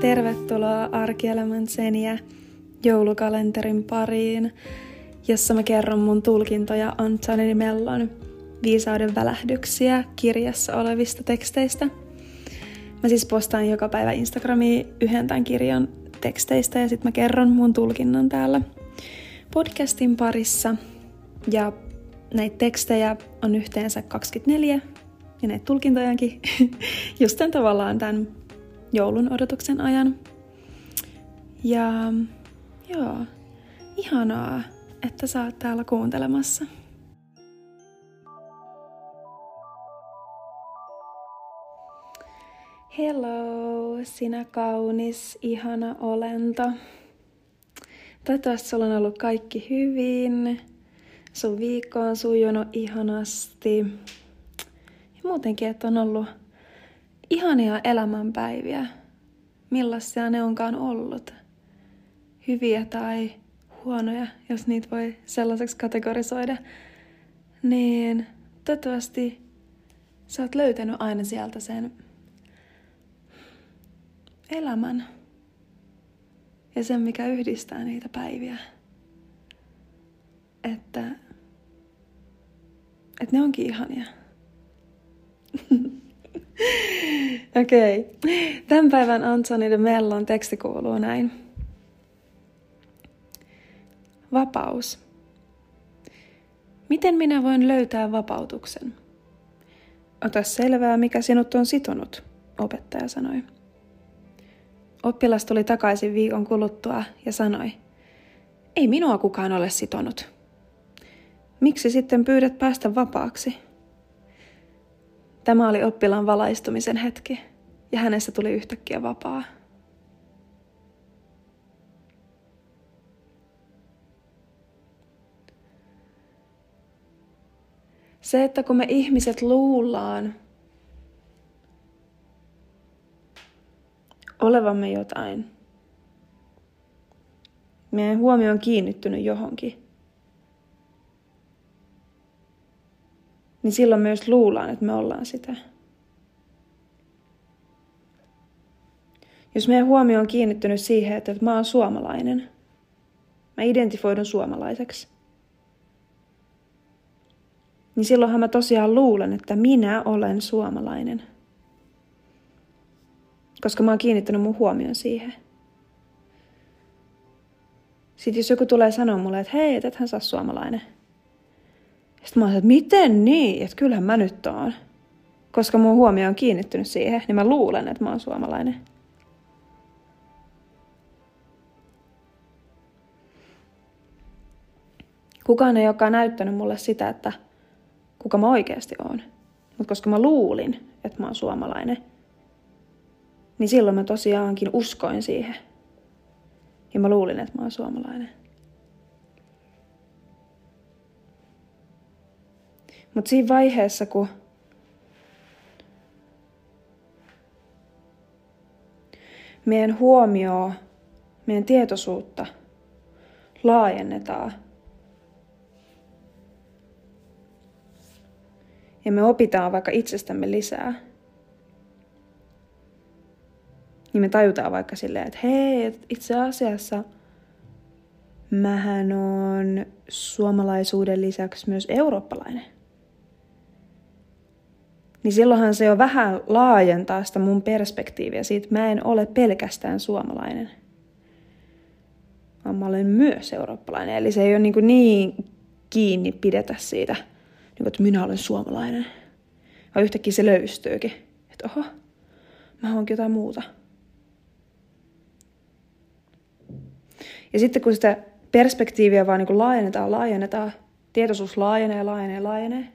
tervetuloa Arkielämän seniä joulukalenterin pariin, jossa mä kerron mun tulkintoja Antoni Mellon viisauden välähdyksiä kirjassa olevista teksteistä. Mä siis postaan joka päivä Instagramiin yhden tämän kirjan teksteistä ja sitten mä kerron mun tulkinnan täällä podcastin parissa. Ja näitä tekstejä on yhteensä 24 ja näitä tulkintojakin just tämän tavallaan tämän joulun odotuksen ajan. Ja joo, ihanaa, että sä oot täällä kuuntelemassa. Hello, sinä kaunis, ihana olento. Toivottavasti sulla on ollut kaikki hyvin. Sun viikko on sujunut ihanasti. Ja muutenkin, että on ollut ihania elämänpäiviä. Millaisia ne onkaan ollut. Hyviä tai huonoja, jos niitä voi sellaiseksi kategorisoida. Niin toivottavasti sä oot löytänyt aina sieltä sen elämän ja sen, mikä yhdistää niitä päiviä. Että, että ne onkin ihania. Okei. Okay. Tämän päivän Anthony de Mellon teksti kuuluu näin. Vapaus. Miten minä voin löytää vapautuksen? Ota selvää, mikä sinut on sitonut, opettaja sanoi. Oppilas tuli takaisin viikon kuluttua ja sanoi, ei minua kukaan ole sitonut. Miksi sitten pyydät päästä vapaaksi? Tämä oli oppilaan valaistumisen hetki, ja hänestä tuli yhtäkkiä vapaa. Se, että kun me ihmiset luullaan olevamme jotain, meidän huomio on kiinnittynyt johonkin, niin silloin myös luullaan, että me ollaan sitä. Jos meidän huomio on kiinnittynyt siihen, että mä oon suomalainen, mä identifoidun suomalaiseksi, niin silloinhan mä tosiaan luulen, että minä olen suomalainen. Koska mä oon kiinnittänyt mun huomion siihen. Sitten jos joku tulee sanoa mulle, että hei, et hän saa suomalainen, sitten mä oon että miten niin? Että kyllähän mä nyt oon. Koska mun huomio on kiinnittynyt siihen, niin mä luulen, että mä oon suomalainen. Kukaan ei olekaan näyttänyt mulle sitä, että kuka mä oikeasti oon. Mutta koska mä luulin, että mä oon suomalainen, niin silloin mä tosiaankin uskoin siihen. Ja mä luulin, että mä oon suomalainen. Mutta siinä vaiheessa, kun meidän huomioon, meidän tietoisuutta laajennetaan ja me opitaan vaikka itsestämme lisää, niin me tajutaan vaikka silleen, että hei, itse asiassa mähän on suomalaisuuden lisäksi myös eurooppalainen niin silloinhan se jo vähän laajentaa sitä mun perspektiiviä siitä, mä en ole pelkästään suomalainen, vaan mä olen myös eurooppalainen. Eli se ei ole niin, niin kiinni pidetä siitä, niin että minä olen suomalainen. Vaan yhtäkkiä se löystyykin, että oho, mä oonkin jotain muuta. Ja sitten kun sitä perspektiiviä vaan niin laajennetaan, laajennetaan, tietoisuus laajenee, laajenee, laajenee,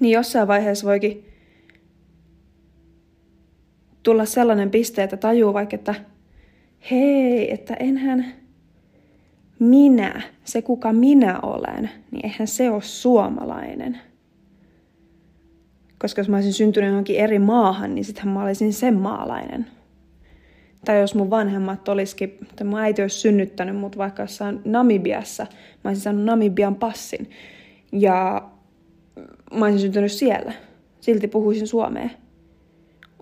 niin jossain vaiheessa voikin tulla sellainen piste, että tajuu vaikka, että hei, että enhän minä, se kuka minä olen, niin eihän se ole suomalainen. Koska jos mä olisin syntynyt johonkin eri maahan, niin sittenhän mä olisin sen maalainen. Tai jos mun vanhemmat olisikin, tai mun äiti olisi synnyttänyt mut vaikka jossain Namibiassa, mä olisin saanut Namibian passin. Ja mä olisin syntynyt siellä. Silti puhuisin suomea.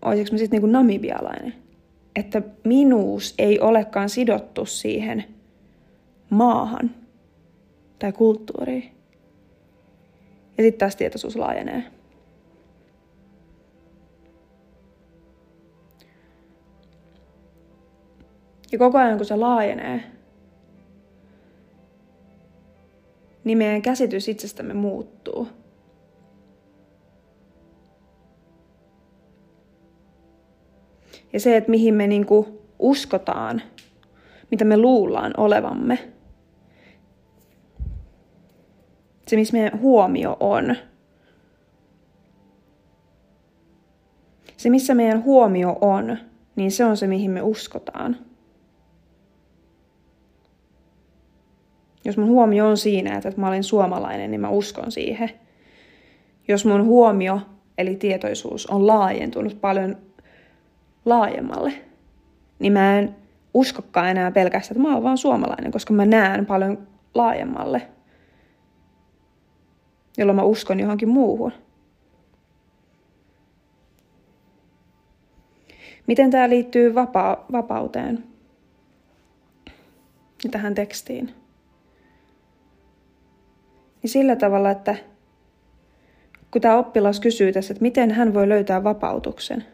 olisinko mä sitten niin namibialainen. Että minuus ei olekaan sidottu siihen maahan tai kulttuuriin. Ja sitten taas tietoisuus laajenee. Ja koko ajan kun se laajenee, niin meidän käsitys itsestämme muuttuu. Ja se, että mihin me niinku uskotaan, mitä me luullaan olevamme, se, missä meidän huomio on, se, missä meidän huomio on, niin se on se, mihin me uskotaan. Jos mun huomio on siinä, että mä olen suomalainen, niin mä uskon siihen. Jos mun huomio, eli tietoisuus, on laajentunut paljon laajemmalle, niin mä en uskokaan enää pelkästään, että mä oon vaan suomalainen, koska mä näen paljon laajemmalle, jolloin mä uskon johonkin muuhun. Miten tämä liittyy vapa- vapauteen ja tähän tekstiin? Niin sillä tavalla, että kun tämä oppilas kysyy tässä, että miten hän voi löytää vapautuksen,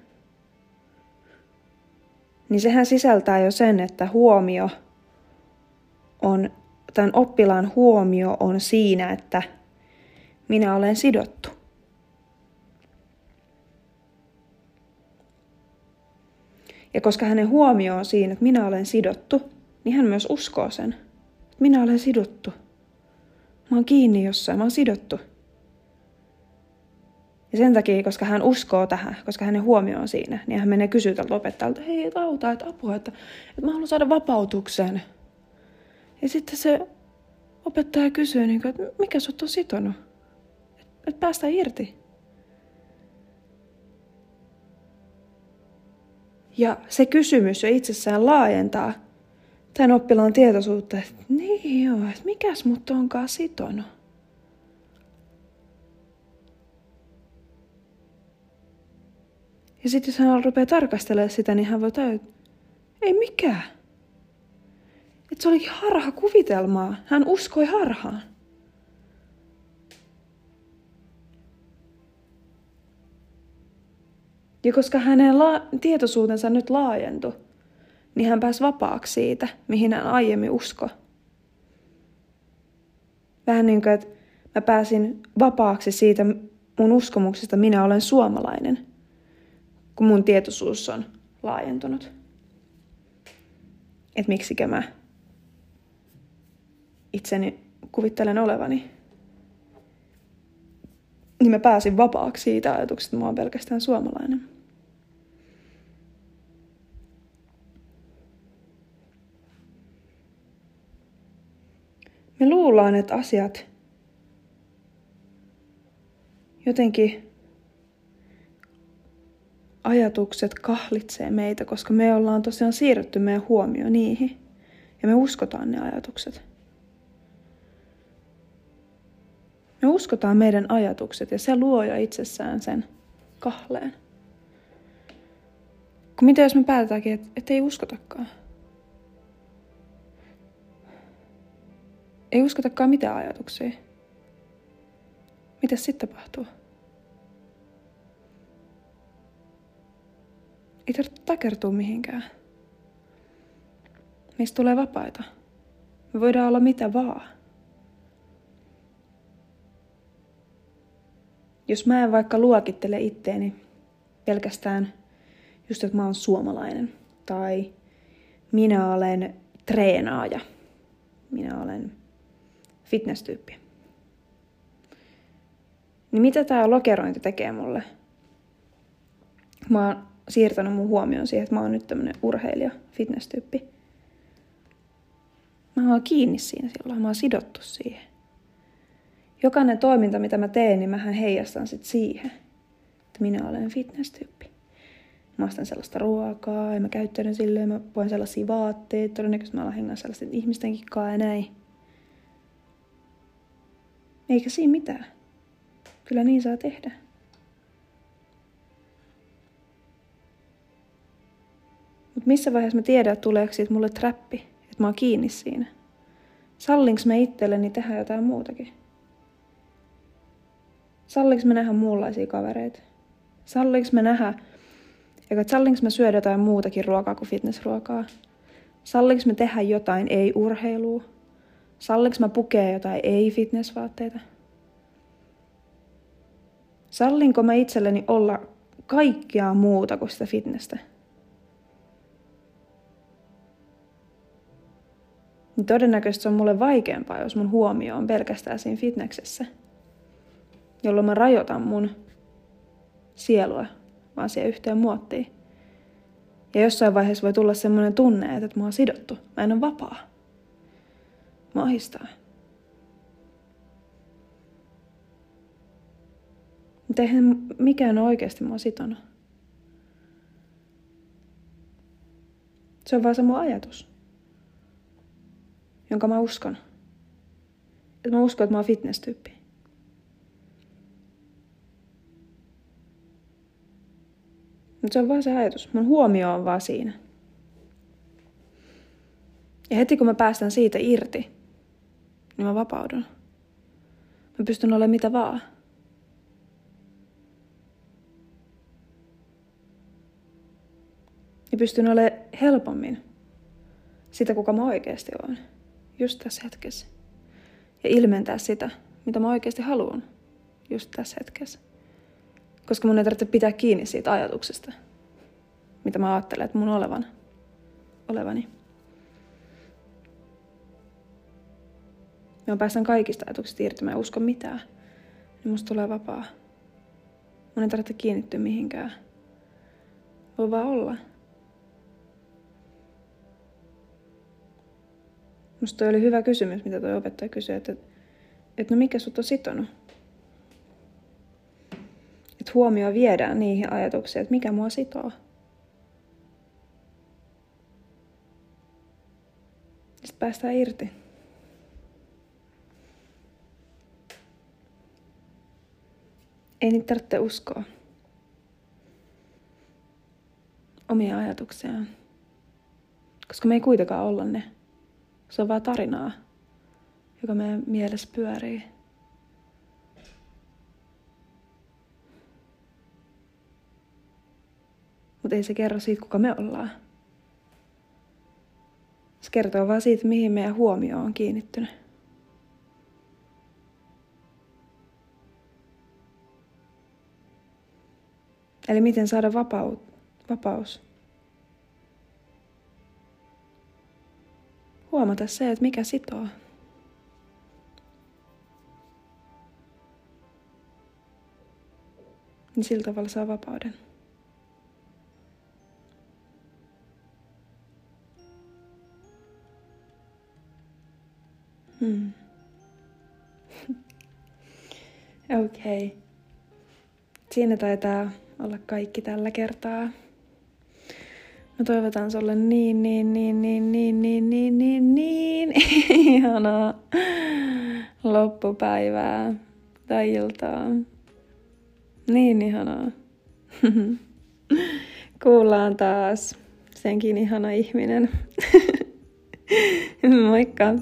niin sehän sisältää jo sen, että huomio on, tämän oppilaan huomio on siinä, että minä olen sidottu. Ja koska hänen huomio on siinä, että minä olen sidottu, niin hän myös uskoo sen. Minä olen sidottu. Mä oon kiinni jossain, mä oon sidottu. Ja sen takia, koska hän uskoo tähän, koska hänen huomio on siinä, niin hän menee kysyä tältä opettajalta, hei auta, että apua, että, että mä haluan saada vapautuksen. Ja sitten se opettaja kysyy, niin kuin, että mikä sut on sitonut? Että et päästä irti. Ja se kysymys jo itsessään laajentaa tämän oppilaan tietoisuutta, että niin joo, että mikäs mut onkaan sitonut. Ja sitten jos hän rupeaa tarkastelemaan sitä, niin hän voi tajuta, ei mikään. Että se olikin harha kuvitelmaa. Hän uskoi harhaan. Ja koska hänen la- tietoisuutensa nyt laajentui, niin hän pääsi vapaaksi siitä, mihin hän aiemmin usko. Vähän niin kuin, että mä pääsin vapaaksi siitä mun uskomuksesta, minä olen suomalainen, kun mun tietoisuus on laajentunut. Että miksikö mä itseni kuvittelen olevani. Niin mä pääsin vapaaksi siitä ajatuksesta, että mä oon pelkästään suomalainen. Me luullaan, että asiat jotenkin ajatukset kahlitsee meitä, koska me ollaan tosiaan siirretty meidän huomio niihin. Ja me uskotaan ne ajatukset. Me uskotaan meidän ajatukset ja se luo jo itsessään sen kahleen. Kun mitä jos me päätetäänkin, että, että ei uskotakaan? Ei uskotakaan mitään ajatuksia. Mitä sitten tapahtuu? Ei tarvitse takertua mihinkään. Meistä tulee vapaita. Me voidaan olla mitä vaan. Jos mä en vaikka luokittele itteeni pelkästään just, että mä oon suomalainen tai minä olen treenaaja, minä olen fitness-tyyppi. Niin mitä tämä lokerointi tekee mulle? Mä oon siirtänyt mun huomioon siihen, että mä oon nyt tämmönen urheilija, fitness-tyyppi. Mä oon kiinni siinä silloin, mä oon sidottu siihen. Jokainen toiminta, mitä mä teen, niin mähän heijastan sit siihen, että minä olen fitness-tyyppi. Mä ostan sellaista ruokaa ja mä käyttäydyn silleen, mä voin sellaisia vaatteita, todennäköisesti mä olen sellaisten ihmistenkin kanssa ja näin. Eikä siinä mitään. Kyllä niin saa tehdä. Mutta missä vaiheessa mä tiedän, että tuleeko siitä mulle trappi, että mä oon kiinni siinä? Sallinko mä itselleni tehdä jotain muutakin? Sallinko mä nähdä muunlaisia kavereita? Sallinko mä nähdä, eikä sallinko mä syödä jotain muutakin ruokaa kuin fitnessruokaa? Sallinko mä tehdä jotain ei-urheilua? Sallinko mä pukea jotain ei-fitnessvaatteita? Sallinko mä itselleni olla kaikkea muuta kuin sitä fitnessä? Niin todennäköisesti se on mulle vaikeampaa, jos mun huomio on pelkästään siinä fitneksessä. Jolloin mä rajoitan mun sielua vaan siihen yhteen muottiin. Ja jossain vaiheessa voi tulla semmoinen tunne, että mä oon sidottu. Mä en ole vapaa. Mä ahistaa. Mutta eihän mikään ole oikeasti mua sitonut. Se on vaan se mun ajatus, jonka mä uskon. Että mä uskon, että mä oon fitness-tyyppi. Mutta se on vaan se ajatus. Mun huomio on vaan siinä. Ja heti kun mä päästän siitä irti, niin mä vapaudun. Mä pystyn olemaan mitä vaan. Ja pystyn olemaan helpommin sitä, kuka mä oikeasti olen. Just tässä hetkessä. Ja ilmentää sitä, mitä mä oikeasti haluan. Just tässä hetkessä. Koska mun ei tarvitse pitää kiinni siitä ajatuksesta, mitä mä ajattelen, että mun olevan, olevani. Mä päästän kaikista ajatuksista irti, mä en usko mitään. Niin musta tulee vapaa. Mun ei tarvitse kiinnittyä mihinkään. Voi vaan olla. Musta toi oli hyvä kysymys, mitä toi opettaja kysyi, että, että no mikä sut on sitonut? Että huomio viedään niihin ajatuksiin, että mikä mua sitoo. Sitten päästään irti. Ei niitä tarvitse uskoa. Omia ajatuksiaan. Koska me ei kuitenkaan olla ne. Se on vaan tarinaa, joka meidän mielessä pyörii. Mutta ei se kerro siitä, kuka me ollaan. Se kertoo vaan siitä, mihin meidän huomio on kiinnittynyt. Eli miten saada vapaut, vapaus. Huomata se, että mikä sitoo. Niin sillä tavalla saa vapauden. Hmm. Okei. Okay. Siinä taitaa olla kaikki tällä kertaa. Mä toivotan sulle niin, niin, niin, niin, niin, niin, niin, niin, niin ihanaa loppupäivää tai iltaa. Niin ihanaa. Kuullaan taas senkin ihana ihminen. Moikka!